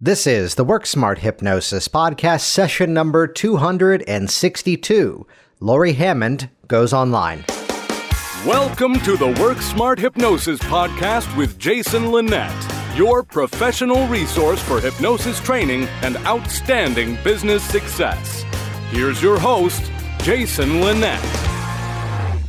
This is the Work Smart Hypnosis podcast, session number 262. Laurie Hammond goes online. Welcome to the Work Smart Hypnosis podcast with Jason Linett, your professional resource for hypnosis training and outstanding business success. Here's your host, Jason Linett.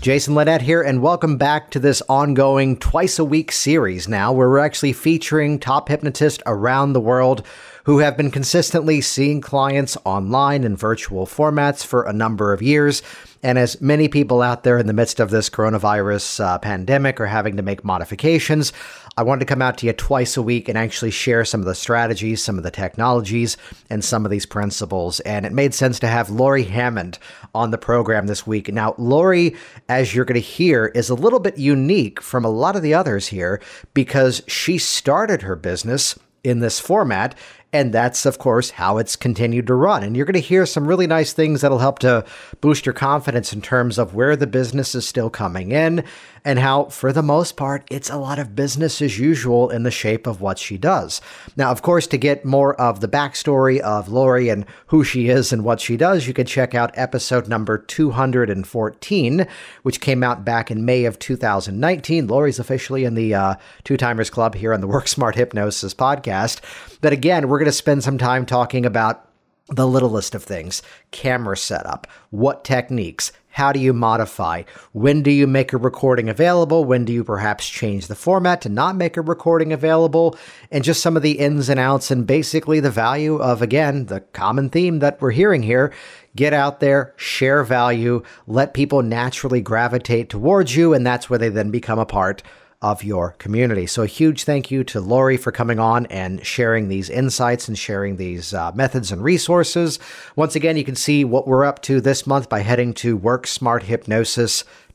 Jason Linett here, and welcome back to this ongoing twice a week series now, where we're actually featuring top hypnotists around the world who have been consistently seeing clients online in virtual formats for a number of years. And as many people out there in the midst of this coronavirus uh, pandemic are having to make modifications, I wanted to come out to you twice a week and actually share some of the strategies, some of the technologies, and some of these principles. And it made sense to have Laurie Hammond on the program this week. Now, Laurie, as you're going to hear, is a little bit unique from a lot of the others here because she started her business in this format and that's, of course, how it's continued to run. And you're going to hear some really nice things that'll help to boost your confidence in terms of where the business is still coming in and how, for the most part, it's a lot of business as usual in the shape of what she does. Now, of course, to get more of the backstory of Lori and who she is and what she does, you can check out episode number 214, which came out back in May of 2019. Lori's officially in the uh, Two Timers Club here on the Work Smart Hypnosis podcast. But again, we're we're going to spend some time talking about the littlest of things camera setup, what techniques, how do you modify, when do you make a recording available, when do you perhaps change the format to not make a recording available, and just some of the ins and outs and basically the value of, again, the common theme that we're hearing here. Get out there, share value, let people naturally gravitate towards you, and that's where they then become a part of your community. So, a huge thank you to Lori for coming on and sharing these insights and sharing these uh, methods and resources. Once again, you can see what we're up to this month by heading to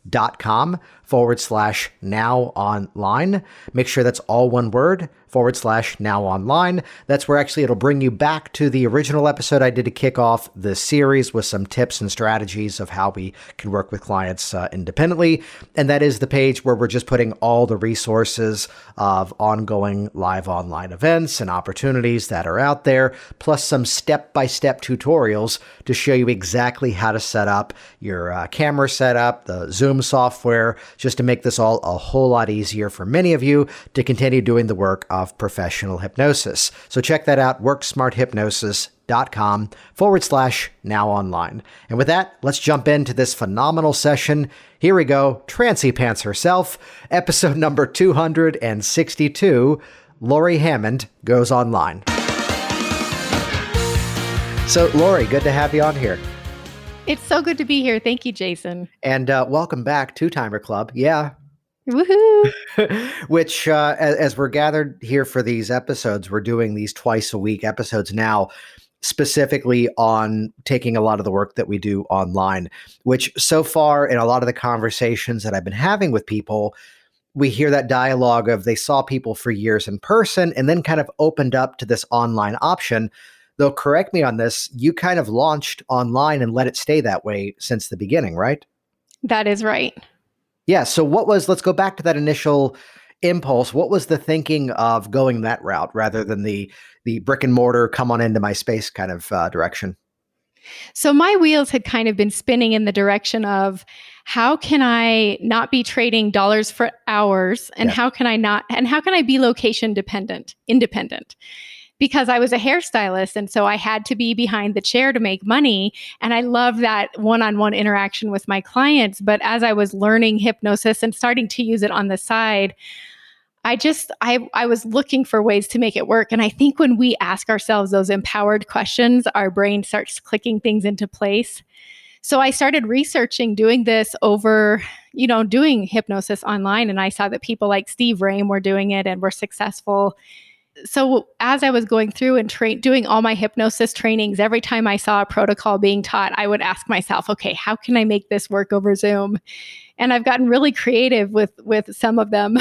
worksmarthypnosis.com forward slash now online. Make sure that's all one word forward slash now online. That's where actually it'll bring you back to the original episode I did to kick off the series with some tips and strategies of how we can work with clients uh, independently. And that is the page where we're just putting all the resources of ongoing live online events and opportunities that are out there, plus some step by step tutorials to show you exactly how to set up your uh, camera setup, the Zoom software, just to make this all a whole lot easier for many of you to continue doing the work of of professional hypnosis. So check that out, worksmarthypnosis.com forward slash now online. And with that, let's jump into this phenomenal session. Here we go, Trancy Pants herself, episode number 262. Laurie Hammond goes online. So, Laurie, good to have you on here. It's so good to be here. Thank you, Jason. And uh, welcome back to Timer Club. Yeah, Woohoo! Which, uh, as, as, we're gathered here for these episodes, we're doing these twice a week episodes now, specifically on taking a lot of the work that we do online. Which, so far, in a lot of the conversations that I've been having with people, we hear that dialogue of they saw people for years in person and then kind of opened up to this online option. Though, correct me on this, you kind of launched online and let it stay that way since the beginning, right? That is right. Yeah. So, what was, let's go back to that initial impulse. What was the thinking of going that route rather than the, the brick and mortar, come on into my space kind of uh, direction? So, my wheels had kind of been spinning in the direction of how can I not be trading dollars for hours and yeah. how can I not, and how can I be location dependent, independent? Because I was a hairstylist. And so I had to be behind the chair to make money. And I love that one on one interaction with my clients. But as I was learning hypnosis and starting to use it on the side, I just I I was looking for ways to make it work and I think when we ask ourselves those empowered questions our brain starts clicking things into place. So I started researching doing this over, you know, doing hypnosis online and I saw that people like Steve Rame were doing it and were successful so as I was going through and tra- doing all my hypnosis trainings, every time I saw a protocol being taught, I would ask myself, okay, how can I make this work over Zoom? And I've gotten really creative with with some of them,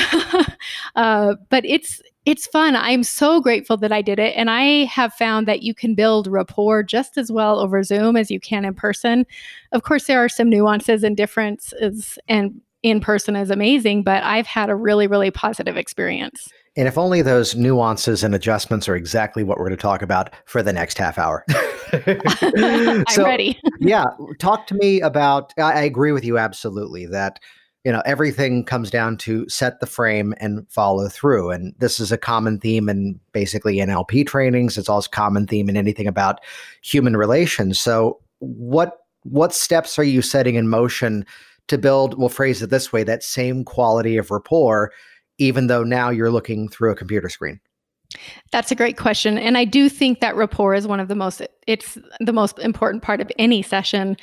uh, but it's it's fun. I'm so grateful that I did it, and I have found that you can build rapport just as well over Zoom as you can in person. Of course, there are some nuances and differences, and in person is amazing, but I've had a really really positive experience. And if only those nuances and adjustments are exactly what we're going to talk about for the next half hour. I'm so, ready. yeah. Talk to me about, I, I agree with you absolutely that you know everything comes down to set the frame and follow through and this is a common theme in basically nlp trainings it's also a common theme in anything about human relations so what what steps are you setting in motion to build we'll phrase it this way that same quality of rapport even though now you're looking through a computer screen? That's a great question and i do think that rapport is one of the most it's the most important part of any session.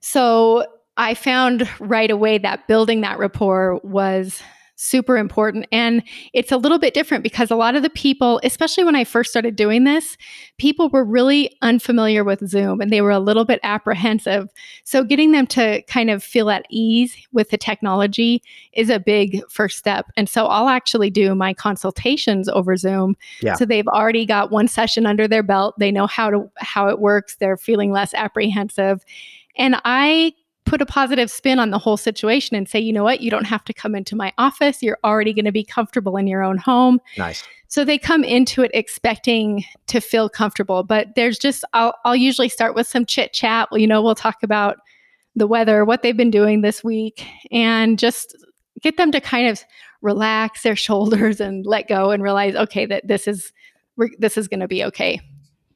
So I found right away that building that rapport was super important. And it's a little bit different because a lot of the people, especially when I first started doing this, people were really unfamiliar with Zoom and they were a little bit apprehensive. So getting them to kind of feel at ease with the technology is a big first step. And so I'll actually do my consultations over Zoom. Yeah. So they've already got one session under their belt. They know how to how it works. They're feeling less apprehensive. And I put a positive spin on the whole situation and say, you know what, you don't have to come into my office. You're already going to be comfortable in your own home. Nice. So they come into it expecting to feel comfortable, but there's just, I'll, I'll usually start with some chit chat. Well, you know, we'll talk about the weather, what they've been doing this week, and just get them to kind of relax their shoulders and let go and realize, okay, that this is, this is going to be okay.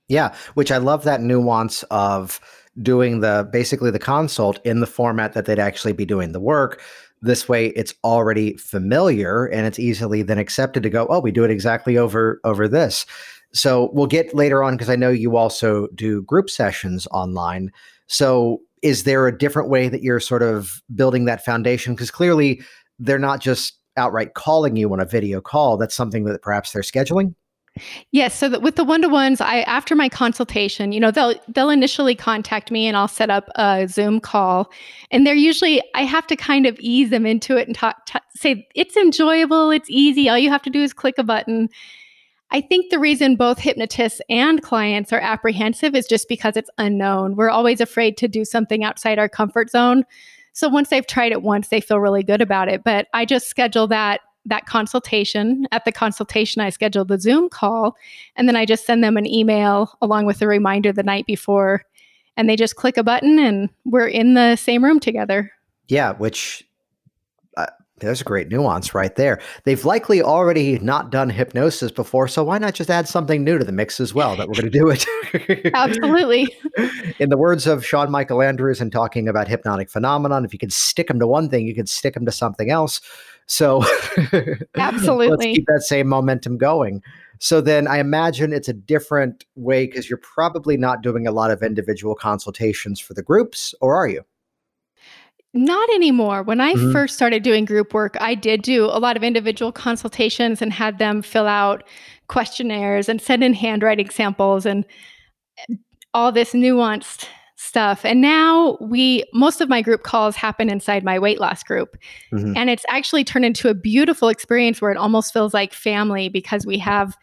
Yeah, which I love that nuance of doing the basically the consult in the format that they'd actually be doing the work. This way it's already familiar and it's easily then accepted to go, oh, we do it exactly over over this. So we'll get later on because I know you also do group sessions online. So is there a different way that you're sort of building that foundation? Because clearly they're not just outright calling you on a video call. That's something that perhaps they're scheduling. Yes, so with the one-to-ones, I after my consultation, you know, they'll they'll initially contact me and I'll set up a Zoom call. And they're usually I have to kind of ease them into it and talk, t- say it's enjoyable, it's easy. All you have to do is click a button. I think the reason both hypnotists and clients are apprehensive is just because it's unknown. We're always afraid to do something outside our comfort zone. So once they've tried it once, they feel really good about it. But I just schedule that that consultation. At the consultation, I schedule the Zoom call, and then I just send them an email along with a reminder the night before. And they just click a button, and we're in the same room together. Yeah, which uh, there's a great nuance right there. They've likely already not done hypnosis before, so why not just add something new to the mix as well that we're going to do it? Absolutely. In the words of Sean Michael Andrews and talking about hypnotic phenomenon, if you can stick them to one thing, you can stick them to something else. So absolutely, let's keep that same momentum going. So then I imagine it's a different way because you're probably not doing a lot of individual consultations for the groups, or are you? Not anymore. When I mm-hmm. first started doing group work, I did do a lot of individual consultations and had them fill out questionnaires and send in handwriting samples and all this nuanced stuff. And now we, most of my group calls happen inside my weight loss group. Mm-hmm. And it's actually turned into a beautiful experience where it almost feels like family because we have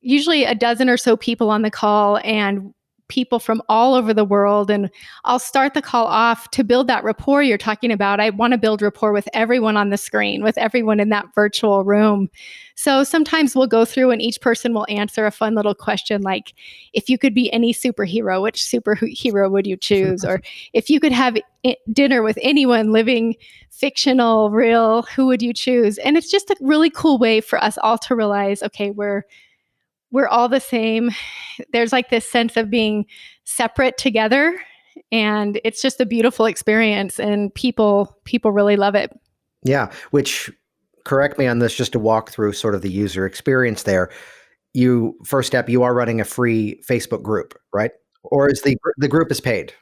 usually a dozen or so people on the call and people from all over the world. And I'll start the call off to build that rapport you're talking about. I want to build rapport with everyone on the screen, with everyone in that virtual room. So sometimes we'll go through and each person will answer a fun little question like, if you could be any superhero, which superhero would you choose? or if you could have dinner with anyone living fictional, real, who would you choose? And it's just a really cool way for us all to realize, okay, we're we're all the same. There's like this sense of being separate together and it's just a beautiful experience and people people really love it. Yeah, which correct me on this just to walk through sort of the user experience there. You first step you are running a free Facebook group, right? Or is the the group is paid?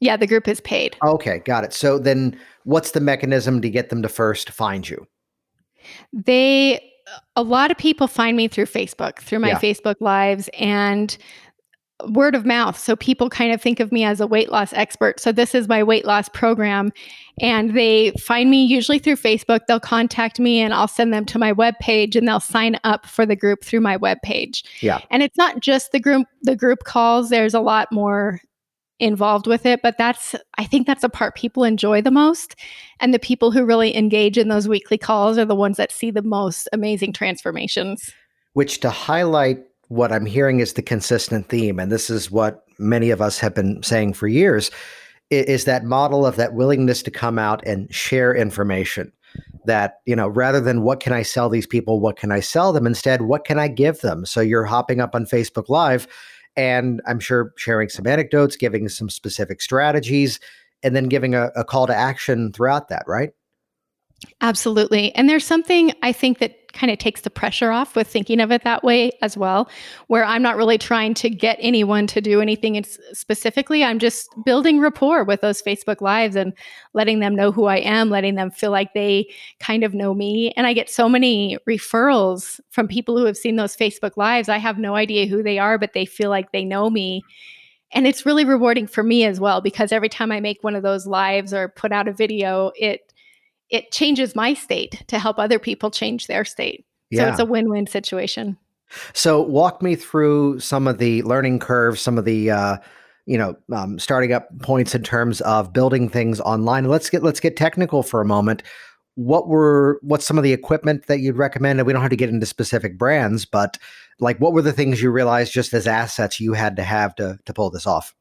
Yeah, the group is paid. Okay, got it. So then what's the mechanism to get them to first find you? They a lot of people find me through Facebook, through my yeah. Facebook lives and word of mouth. So people kind of think of me as a weight loss expert. So this is my weight loss program. And they find me usually through Facebook. They'll contact me and I'll send them to my web page and they'll sign up for the group through my web page. Yeah. And it's not just the group the group calls. There's a lot more involved with it but that's i think that's the part people enjoy the most. And the people who really engage in those weekly calls are the ones that see the most amazing transformations. Which to highlight what i'm hearing is the consistent theme and this is what many of us have been saying for years is that model of that willingness to come out and share information. That you know rather than what can i sell these people what can i sell them? Instead what can i give them? So you're hopping up on facebook live and I'm sure sharing some anecdotes, giving some specific strategies, and then giving a, a call to action throughout that, right? Absolutely. And there's something I think that kind of takes the pressure off with thinking of it that way as well, where I'm not really trying to get anyone to do anything specifically. I'm just building rapport with those Facebook Lives and letting them know who I am, letting them feel like they kind of know me. And I get so many referrals from people who have seen those Facebook Lives. I have no idea who they are, but they feel like they know me. And it's really rewarding for me as well because every time I make one of those lives or put out a video, it it changes my state to help other people change their state. Yeah. So it's a win-win situation. So walk me through some of the learning curves, some of the uh, you know um, starting up points in terms of building things online. Let's get let's get technical for a moment. What were what's some of the equipment that you'd recommend? And we don't have to get into specific brands, but like what were the things you realized just as assets you had to have to to pull this off?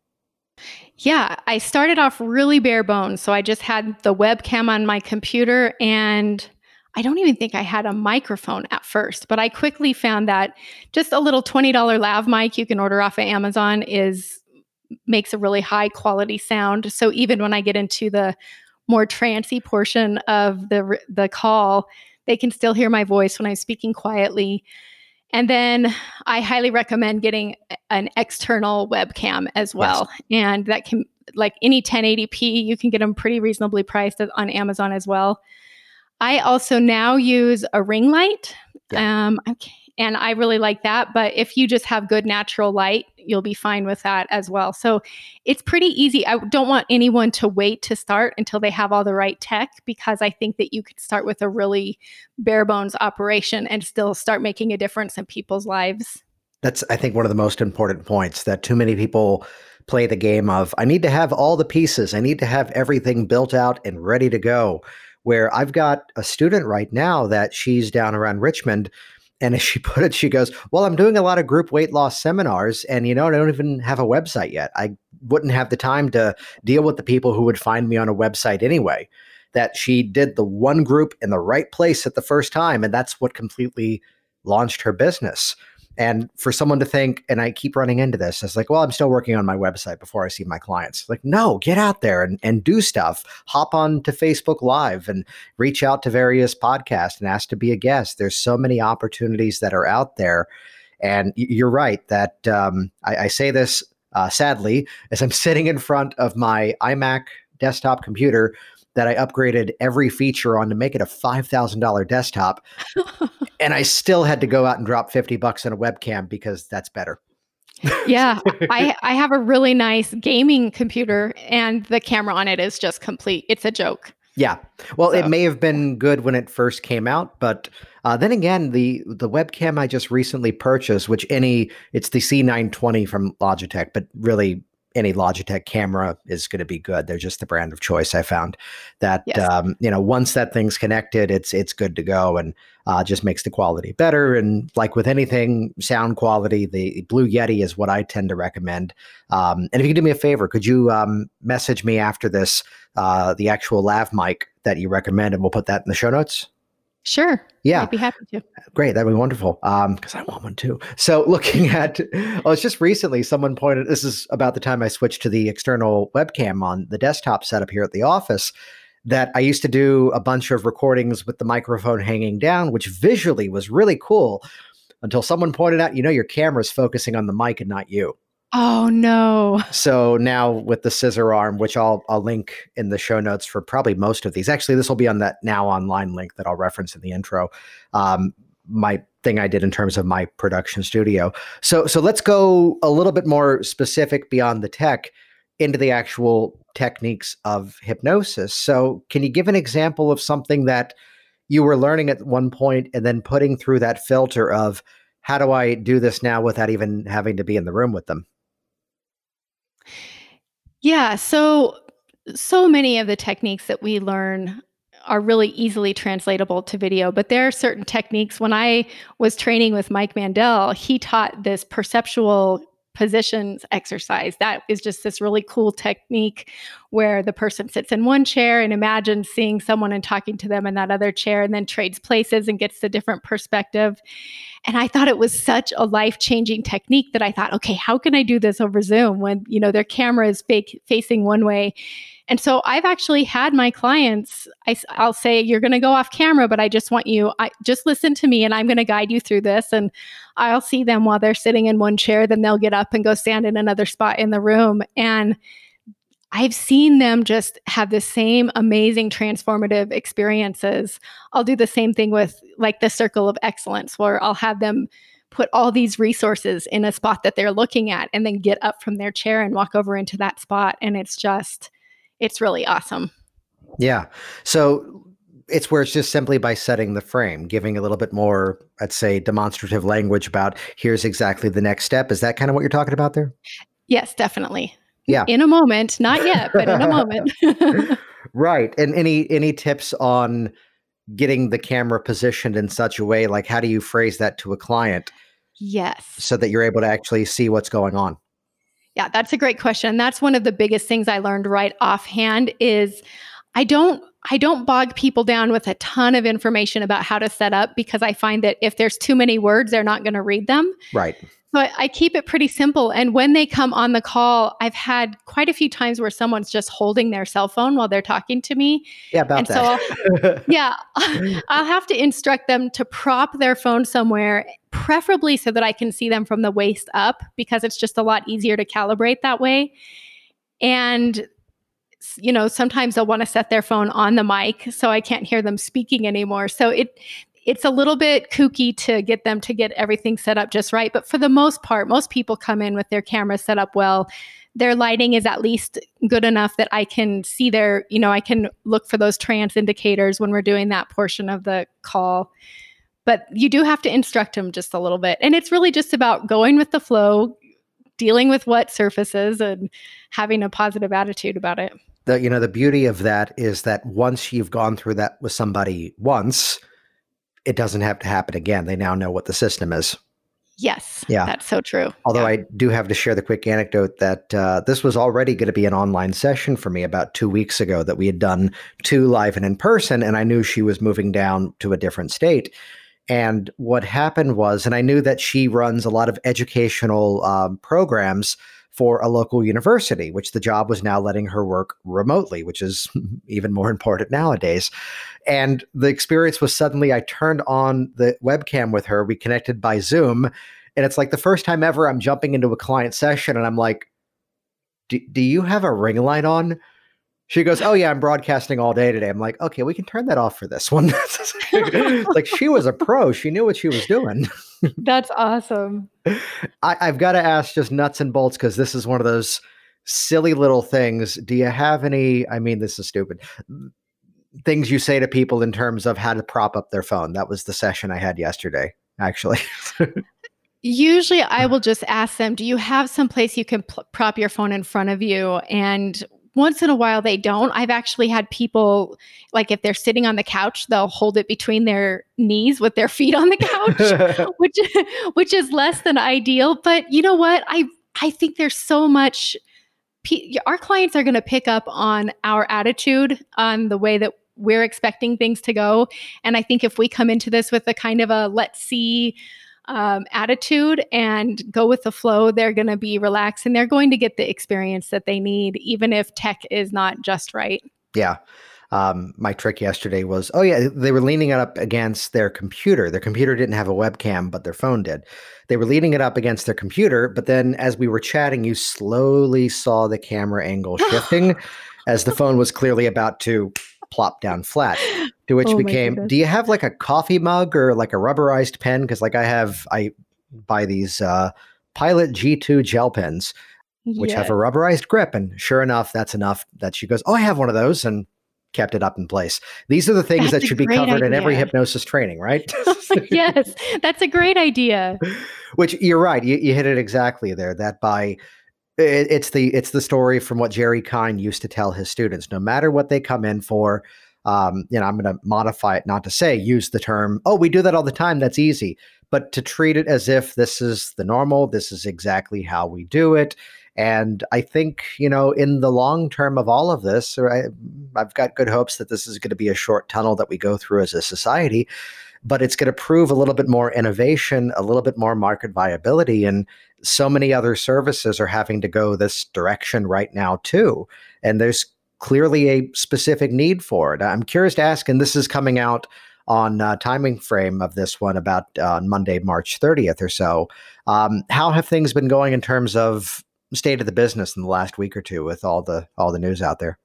Yeah, I started off really bare bones. So I just had the webcam on my computer and I don't even think I had a microphone at first, but I quickly found that just a little $20 lav mic you can order off of Amazon is makes a really high quality sound. So even when I get into the more trancy portion of the the call, they can still hear my voice when I'm speaking quietly. And then I highly recommend getting an external webcam as well. Yes. And that can, like any 1080p, you can get them pretty reasonably priced on Amazon as well. I also now use a ring light. Yeah. Um, and I really like that. But if you just have good natural light, you'll be fine with that as well. So it's pretty easy. I don't want anyone to wait to start until they have all the right tech because I think that you could start with a really bare bones operation and still start making a difference in people's lives. That's, I think, one of the most important points that too many people play the game of I need to have all the pieces, I need to have everything built out and ready to go. Where I've got a student right now that she's down around Richmond and as she put it, she goes, Well, I'm doing a lot of group weight loss seminars, and you know, I don't even have a website yet. I wouldn't have the time to deal with the people who would find me on a website anyway. That she did the one group in the right place at the first time, and that's what completely launched her business. And for someone to think, and I keep running into this, it's like, well, I'm still working on my website before I see my clients. Like, no, get out there and, and do stuff. Hop on to Facebook Live and reach out to various podcasts and ask to be a guest. There's so many opportunities that are out there. And you're right that um, I, I, say this uh, sadly as I'm sitting in front of my iMac desktop computer that I upgraded every feature on to make it a $5,000 desktop. and I still had to go out and drop 50 bucks on a webcam because that's better. yeah, I I have a really nice gaming computer and the camera on it is just complete. It's a joke. Yeah. Well, so. it may have been good when it first came out, but uh, then again, the the webcam I just recently purchased, which any it's the C920 from Logitech, but really any Logitech camera is going to be good. They're just the brand of choice. I found that yes. um, you know once that thing's connected, it's it's good to go and uh, just makes the quality better. And like with anything, sound quality, the Blue Yeti is what I tend to recommend. Um, and if you could do me a favor, could you um, message me after this uh, the actual lav mic that you recommend, and we'll put that in the show notes. Sure. Yeah. I'd be happy to. Great. That'd be wonderful. Um, because I want one too. So looking at oh, it's just recently someone pointed this is about the time I switched to the external webcam on the desktop setup here at the office that I used to do a bunch of recordings with the microphone hanging down, which visually was really cool until someone pointed out, you know, your camera's focusing on the mic and not you. Oh no. So now with the scissor arm, which I'll I'll link in the show notes for probably most of these. Actually, this will be on that now online link that I'll reference in the intro. Um, my thing I did in terms of my production studio. So so let's go a little bit more specific beyond the tech into the actual techniques of hypnosis. So can you give an example of something that you were learning at one point and then putting through that filter of how do I do this now without even having to be in the room with them? Yeah. So, so many of the techniques that we learn are really easily translatable to video, but there are certain techniques. When I was training with Mike Mandel, he taught this perceptual positions exercise. That is just this really cool technique where the person sits in one chair and imagines seeing someone and talking to them in that other chair and then trades places and gets a different perspective. And I thought it was such a life-changing technique that I thought, okay, how can I do this over Zoom when, you know, their camera is fake, facing one way and so I've actually had my clients, I, will say, you're going to go off camera, but I just want you, I just listen to me and I'm going to guide you through this. And I'll see them while they're sitting in one chair, then they'll get up and go stand in another spot in the room. And I've seen them just have the same amazing transformative experiences. I'll do the same thing with like the circle of excellence, where I'll have them put all these resources in a spot that they're looking at and then get up from their chair and walk over into that spot. And it's just, it's really awesome. Yeah. So it's where it's just simply by setting the frame, giving a little bit more, let's say, demonstrative language about here's exactly the next step. Is that kind of what you're talking about there? Yes, definitely. Yeah. In a moment, not yet, but in a moment. right. And any any tips on getting the camera positioned in such a way like how do you phrase that to a client? Yes. So that you're able to actually see what's going on. Yeah, that's a great question. That's one of the biggest things I learned right offhand is I don't I don't bog people down with a ton of information about how to set up because I find that if there's too many words, they're not going to read them. Right. So I, I, keep it pretty simple. And when they come on the call, I've had quite a few times where someone's just holding their cell phone while they're talking to me. Yeah, about and that. So I'll, yeah, I'll have to instruct them to prop their phone somewhere, preferably so that I can see them from the waist up because it's just a lot easier to calibrate that way. And you know sometimes they'll want to set their phone on the mic so i can't hear them speaking anymore so it it's a little bit kooky to get them to get everything set up just right. But for the most part, most people come in with their camera set up well. Their lighting is at least good enough that I can see their, you know, I can look for those trance indicators when we're doing that portion of the call. But you do have to instruct them just a little bit. And it's really just about going with the flow, dealing with what surfaces, and having a positive attitude about it. The, you know, the beauty of that is that once you've gone through that with somebody once, it doesn't have to happen again. They now know what the system is. Yes. Yeah. That's so true. Although yeah. I do have to share the quick anecdote that uh, this was already going to be an online session for me about two weeks ago that we had done two live and in person, and I knew she was moving down to a different state. And what happened was, and I knew that she runs a lot of educational um, programs for a local university, which the job was now letting her work remotely, which is even more important nowadays. And the experience was suddenly I turned on the webcam with her. We connected by Zoom. And it's like the first time ever I'm jumping into a client session and I'm like, do you have a ring light on? She goes, "Oh yeah, I'm broadcasting all day today." I'm like, "Okay, we can turn that off for this one." like she was a pro; she knew what she was doing. That's awesome. I, I've got to ask, just nuts and bolts, because this is one of those silly little things. Do you have any? I mean, this is stupid. Things you say to people in terms of how to prop up their phone. That was the session I had yesterday, actually. Usually, I will just ask them, Do you have some place you can pl- prop your phone in front of you? And once in a while they don't. I've actually had people like if they're sitting on the couch, they'll hold it between their knees with their feet on the couch, which which is less than ideal, but you know what? I I think there's so much our clients are going to pick up on our attitude on the way that we're expecting things to go and i think if we come into this with a kind of a let's see um, attitude and go with the flow, they're going to be relaxed and they're going to get the experience that they need, even if tech is not just right. Yeah. Um, my trick yesterday was, oh yeah, they were leaning it up against their computer. Their computer didn't have a webcam, but their phone did. They were leaning it up against their computer, but then as we were chatting, you slowly saw the camera angle shifting as the phone was clearly about to plop down flat. To which oh became, do you have like a coffee mug or like a rubberized pen? Because like I have, I buy these uh, Pilot G2 gel pens, which have a rubberized grip, and sure enough, that's enough that she goes, "Oh, I have one of those," and kept it up in place. These are the things that's that should be covered idea. in every hypnosis training, right? yes, that's a great idea. Which you're right. You, you hit it exactly there. That by It, it's the it's the story from what Jerry Kein used to tell his students. No matter what they come in for, um, you know, I'm going to modify it not to say use the term. Oh, we do that all the time. That's easy, but to treat it as if this is the normal. This is exactly how we do it. And I think, you know, in the long term of all of this, I've got good hopes that this is going to be a short tunnel that we go through as a society but it's going to prove a little bit more innovation, a little bit more market viability. And so many other services are having to go this direction right now, too. And there's clearly a specific need for it. I'm curious to ask, and this is coming out on uh, timing frame of this one about uh, Monday, March 30th or so. Um, how have things been going in terms of state of the business in the last week or two with all the all the news out there?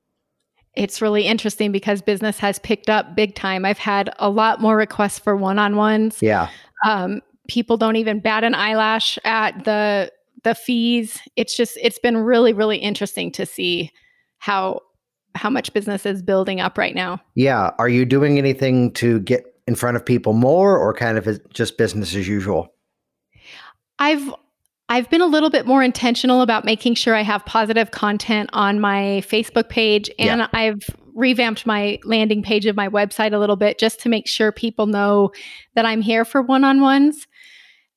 it's really interesting because business has picked up big time. I've had a lot more requests for one-on-ones. Yeah. Um, people don't even bat an eyelash at the the fees. It's just it's been really really interesting to see how how much business is building up right now. Yeah. Are you doing anything to get in front of people more or kind of just business as usual? I've I've been a little bit more intentional about making sure I have positive content on my Facebook page and yeah. I've revamped my landing page of my website a little bit just to make sure people know that I'm here for one-on-ones.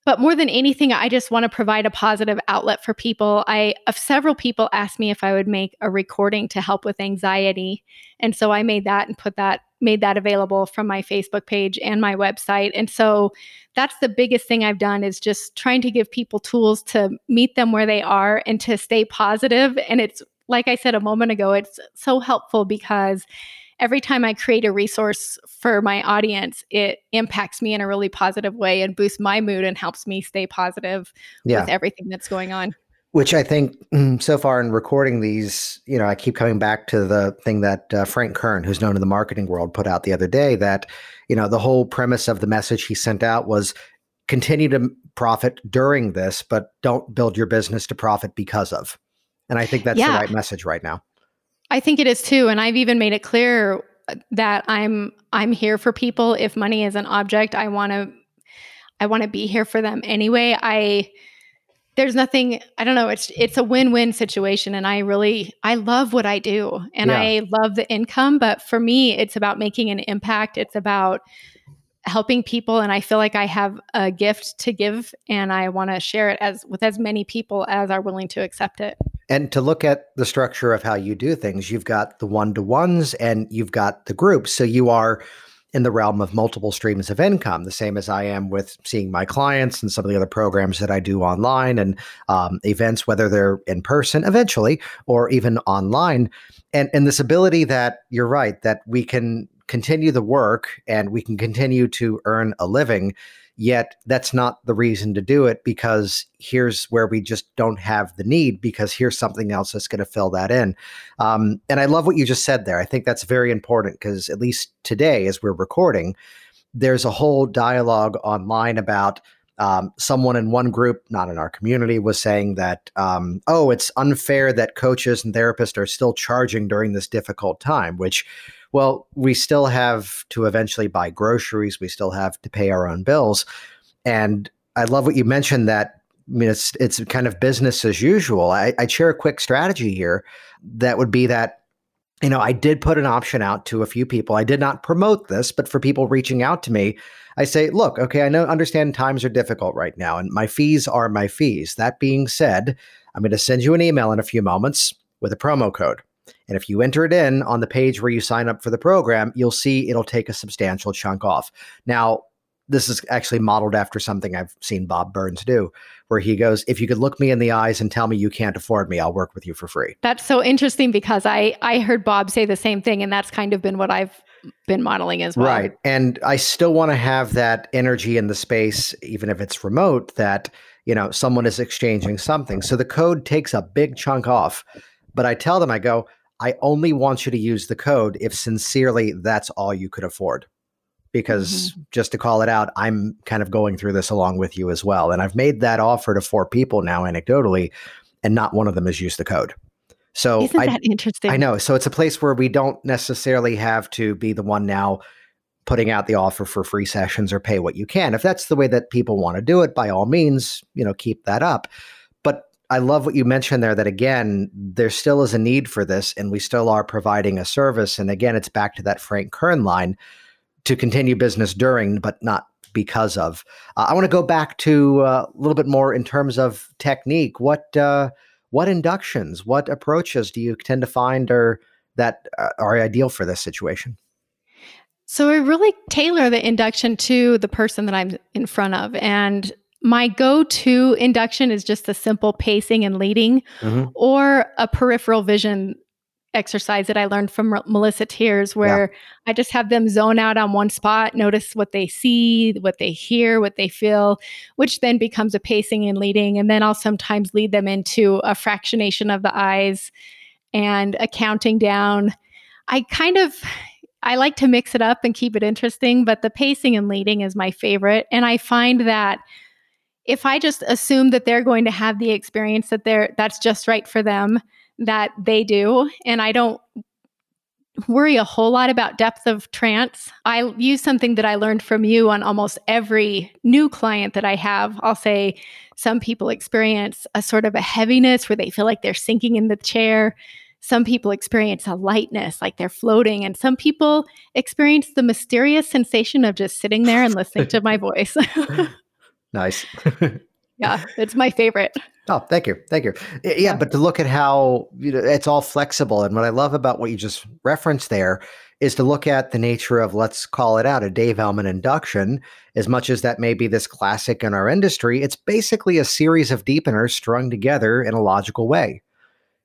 But more than anything, I just want to provide a positive outlet for people. I of several people asked me if I would make a recording to help with anxiety. And so I made that and put that made that available from my Facebook page and my website. And so that's the biggest thing I've done is just trying to give people tools to meet them where they are and to stay positive. And it's like I said a moment ago, it's so helpful because every time I create a resource for my audience, it impacts me in a really positive way and boosts my mood and helps me stay positive yeah. with everything that's going on. Which I think mm, so far in recording these, you know, I keep coming back to the thing that uh, Frank Kern, who's known in the marketing world, put out the other day that, you know, the whole premise of the message he sent out was continue to profit during this, but don't build your business to profit because of. And I think that's yeah. the right message right now. I think it is too, and I've even made it clear that I'm I'm here for people. If money is an object, I want to I want to be here for them anyway. I there's nothing I don't know, it's it's a win-win situation and I really I love what I do and yeah. I love the income, but for me it's about making an impact. It's about helping people and I feel like I have a gift to give and I want to share it as with as many people as are willing to accept it. And to look at the structure of how you do things, you've got the one to ones and you've got the groups. So you are in the realm of multiple streams of income, the same as I am with seeing my clients and some of the other programs that I do online and um, events, whether they're in person eventually or even online. And, and this ability that you're right, that we can continue the work and we can continue to earn a living Yet that's not the reason to do it because here's where we just don't have the need because here's something else that's going to fill that in. Um, and I love what you just said there. I think that's very important because at least today, as we're recording, there's a whole dialogue online about um, someone in one group, not in our community, was saying that, um, oh, it's unfair that coaches and therapists are still charging during this difficult time, which well, we still have to eventually buy groceries. We still have to pay our own bills. And I love what you mentioned that I mean, it's it's kind of business as usual. I, I share a quick strategy here that would be that, you know, I did put an option out to a few people. I did not promote this, but for people reaching out to me, I say, look, okay, I know understand times are difficult right now, and my fees are my fees. That being said, I'm going to send you an email in a few moments with a promo code. And if you enter it in on the page where you sign up for the program, you'll see it'll take a substantial chunk off. Now, this is actually modeled after something I've seen Bob Burns do, where he goes, If you could look me in the eyes and tell me you can't afford me, I'll work with you for free. That's so interesting because I, I heard Bob say the same thing, and that's kind of been what I've been modeling as well. Right. And I still want to have that energy in the space, even if it's remote, that you know someone is exchanging something. So the code takes a big chunk off. But I tell them, I go, I only want you to use the code if sincerely that's all you could afford. Because mm-hmm. just to call it out, I'm kind of going through this along with you as well. And I've made that offer to four people now, anecdotally, and not one of them has used the code. So isn't I, that interesting? I know. So it's a place where we don't necessarily have to be the one now putting out the offer for free sessions or pay what you can. If that's the way that people want to do it, by all means, you know, keep that up. I love what you mentioned there that again, there still is a need for this and we still are providing a service. And again, it's back to that Frank Kern line to continue business during, but not because of. Uh, I want to go back to uh, a little bit more in terms of technique. What uh, what inductions, what approaches do you tend to find are that uh, are ideal for this situation? So I really tailor the induction to the person that I'm in front of, and my go-to induction is just a simple pacing and leading, mm-hmm. or a peripheral vision exercise that I learned from R- Melissa Tiers, where yeah. I just have them zone out on one spot, notice what they see, what they hear, what they feel, which then becomes a pacing and leading. And then I'll sometimes lead them into a fractionation of the eyes and a counting down. I kind of I like to mix it up and keep it interesting, but the pacing and leading is my favorite. And I find that if I just assume that they're going to have the experience that they're that's just right for them, that they do. And I don't worry a whole lot about depth of trance. I use something that I learned from you on almost every new client that I have. I'll say some people experience a sort of a heaviness where they feel like they're sinking in the chair. Some people experience a lightness, like they're floating, and some people experience the mysterious sensation of just sitting there and listening to my voice. nice. yeah, it's my favorite. Oh, thank you, thank you. Yeah, yeah, but to look at how you know it's all flexible, and what I love about what you just referenced there is to look at the nature of let's call it out a Dave Elman induction. As much as that may be this classic in our industry, it's basically a series of deepeners strung together in a logical way.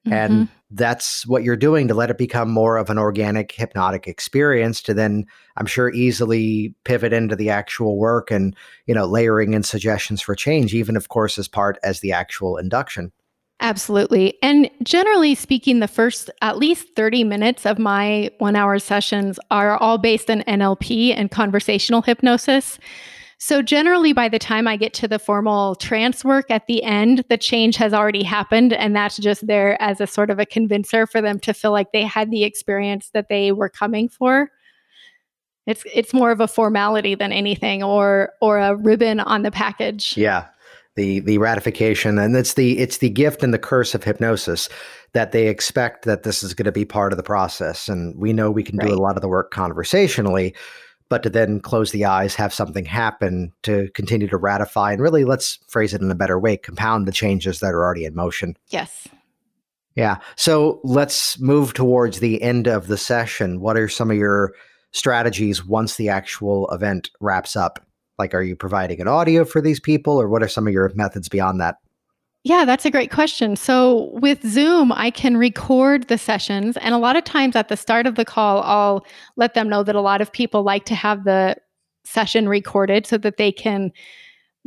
Mm-hmm. And that's what you're doing to let it become more of an organic hypnotic experience to then I'm sure easily pivot into the actual work and, you know, layering in suggestions for change, even of course as part as the actual induction. Absolutely. And generally speaking, the first at least 30 minutes of my one hour sessions are all based on NLP and conversational hypnosis. So, generally, by the time I get to the formal trance work at the end, the change has already happened. And that's just there as a sort of a convincer for them to feel like they had the experience that they were coming for. It's it's more of a formality than anything or or a ribbon on the package. Yeah. The the ratification and it's the it's the gift and the curse of hypnosis that they expect that this is going to be part of the process and we know we can right. do a lot of the work conversationally but to then close the eyes, have something happen to continue to ratify and really, let's phrase it in a better way, compound the changes that are already in motion. Yes. Yeah. So let's move towards the end of the session. What are some of your strategies once the actual event wraps up? Like, are you providing an audio for these people, or what are some of your methods beyond that? Yeah, that's a great question. So with Zoom, I can record the sessions. And a lot of times at the start of the call, I'll let them know that a lot of people like to have the session recorded so that they can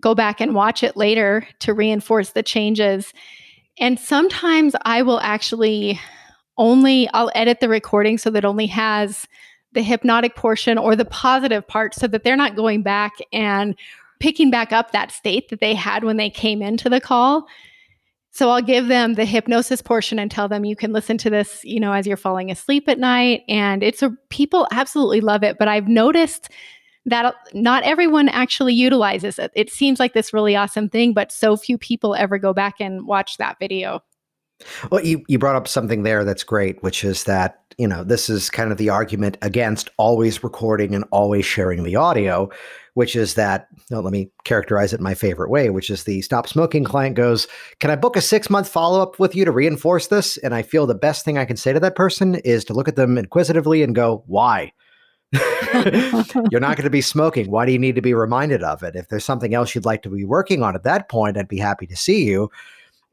go back and watch it later to reinforce the changes. And sometimes I will actually only I'll edit the recording so that only has the hypnotic portion or the positive part so that they're not going back and picking back up that state that they had when they came into the call. So I'll give them the hypnosis portion and tell them you can listen to this, you know, as you're falling asleep at night. And it's a people absolutely love it. But I've noticed that not everyone actually utilizes it. It seems like this really awesome thing, but so few people ever go back and watch that video. Well, you, you brought up something there that's great, which is that, you know, this is kind of the argument against always recording and always sharing the audio, which is that, let me characterize it my favorite way, which is the stop smoking client goes, Can I book a six month follow up with you to reinforce this? And I feel the best thing I can say to that person is to look at them inquisitively and go, Why? You're not going to be smoking. Why do you need to be reminded of it? If there's something else you'd like to be working on at that point, I'd be happy to see you.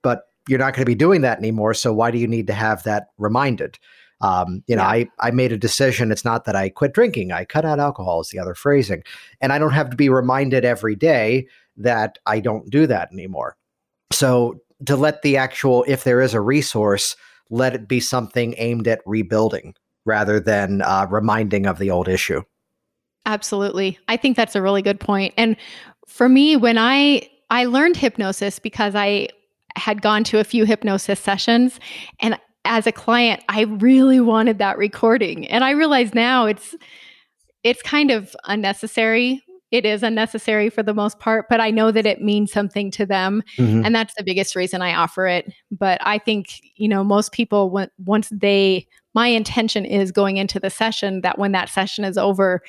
But you're not going to be doing that anymore. So why do you need to have that reminded? Um, you know, yeah. I, I made a decision. It's not that I quit drinking. I cut out alcohol is the other phrasing. And I don't have to be reminded every day that I don't do that anymore. So to let the actual, if there is a resource, let it be something aimed at rebuilding rather than uh, reminding of the old issue. Absolutely. I think that's a really good point. And for me, when I I learned hypnosis because I had gone to a few hypnosis sessions and as a client I really wanted that recording and I realize now it's it's kind of unnecessary it is unnecessary for the most part, but I know that it means something to them. Mm-hmm. And that's the biggest reason I offer it. But I think, you know, most people, when, once they, my intention is going into the session that when that session is over,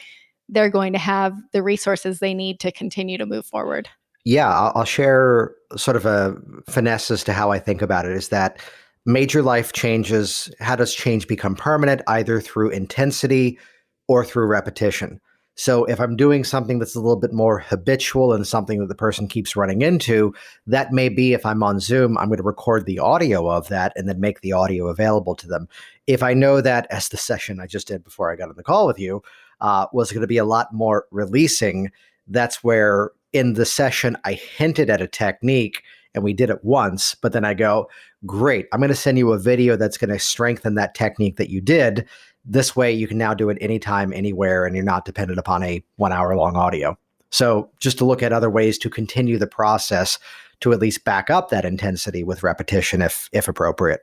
they're going to have the resources they need to continue to move forward. Yeah, I'll, I'll share sort of a finesse as to how I think about it is that major life changes, how does change become permanent? Either through intensity or through repetition. So if I'm doing something that's a little bit more habitual and something that the person keeps running into, that may be if I'm on Zoom, I'm going to record the audio of that and then make the audio available to them. If I know that, as the session I just did before I got on the call with you, uh, was going to be a lot more releasing, that's where in the session I hinted at a technique and we did it once, but then I go, great, I'm going to send you a video that's going to strengthen that technique that you did this way, you can now do it anytime, anywhere, and you're not dependent upon a one hour long audio. So, just to look at other ways to continue the process to at least back up that intensity with repetition if if appropriate.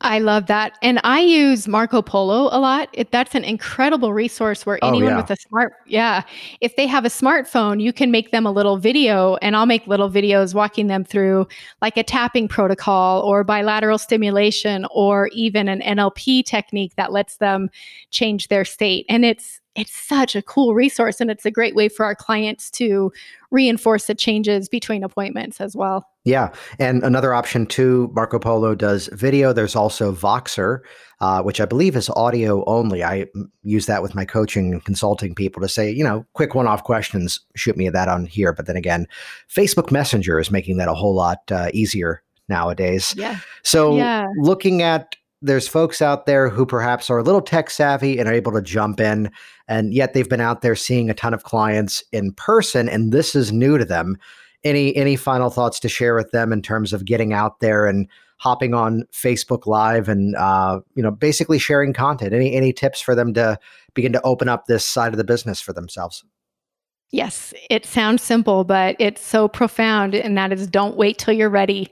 I love that. And I use Marco Polo a lot. It, that's an incredible resource where oh, anyone yeah. with a smart, yeah, if they have a smartphone, you can make them a little video and I'll make little videos walking them through like a tapping protocol or bilateral stimulation or even an NLP technique that lets them change their state. And it's it's such a cool resource and it's a great way for our clients to reinforce the changes between appointments as well. Yeah. And another option too, Marco Polo does video. There's also Voxer, uh, which I believe is audio only. I use that with my coaching and consulting people to say, you know, quick one off questions, shoot me that on here. But then again, Facebook Messenger is making that a whole lot uh, easier nowadays. Yeah. So yeah. looking at there's folks out there who perhaps are a little tech savvy and are able to jump in and yet they've been out there seeing a ton of clients in person and this is new to them any any final thoughts to share with them in terms of getting out there and hopping on facebook live and uh, you know basically sharing content any any tips for them to begin to open up this side of the business for themselves Yes, it sounds simple, but it's so profound. And that is don't wait till you're ready.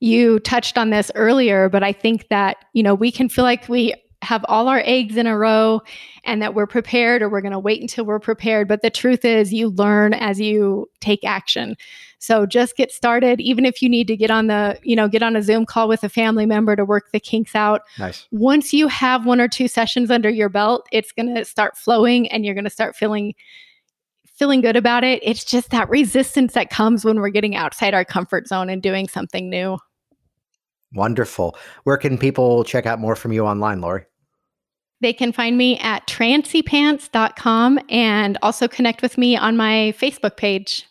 You touched on this earlier, but I think that, you know, we can feel like we have all our eggs in a row and that we're prepared or we're going to wait until we're prepared. But the truth is, you learn as you take action. So just get started, even if you need to get on the, you know, get on a Zoom call with a family member to work the kinks out. Nice. Once you have one or two sessions under your belt, it's going to start flowing and you're going to start feeling feeling good about it. It's just that resistance that comes when we're getting outside our comfort zone and doing something new. Wonderful. Where can people check out more from you online, Lori? They can find me at trancypants.com and also connect with me on my Facebook page.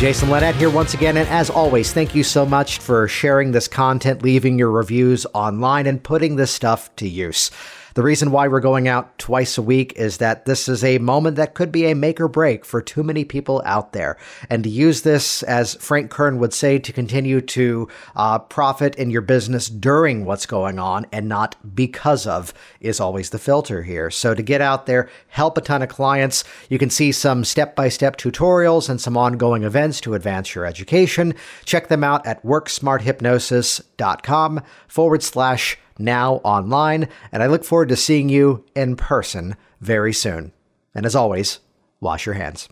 Jason Linett here once again. And as always, thank you so much for sharing this content, leaving your reviews online, and putting this stuff to use. The reason why we're going out twice a week is that this is a moment that could be a make or break for too many people out there. And to use this, as Frank Kern would say, to continue to uh, profit in your business during what's going on and not because of is always the filter here. So to get out there, help a ton of clients, you can see some step by step tutorials and some ongoing events to advance your education. Check them out at worksmarthypnosis.com forward slash now online, and I look forward to seeing you in person very soon. And as always, wash your hands.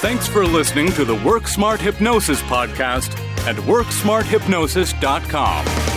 Thanks for listening to the Work Smart Hypnosis podcast at WorkSmartHypnosis.com.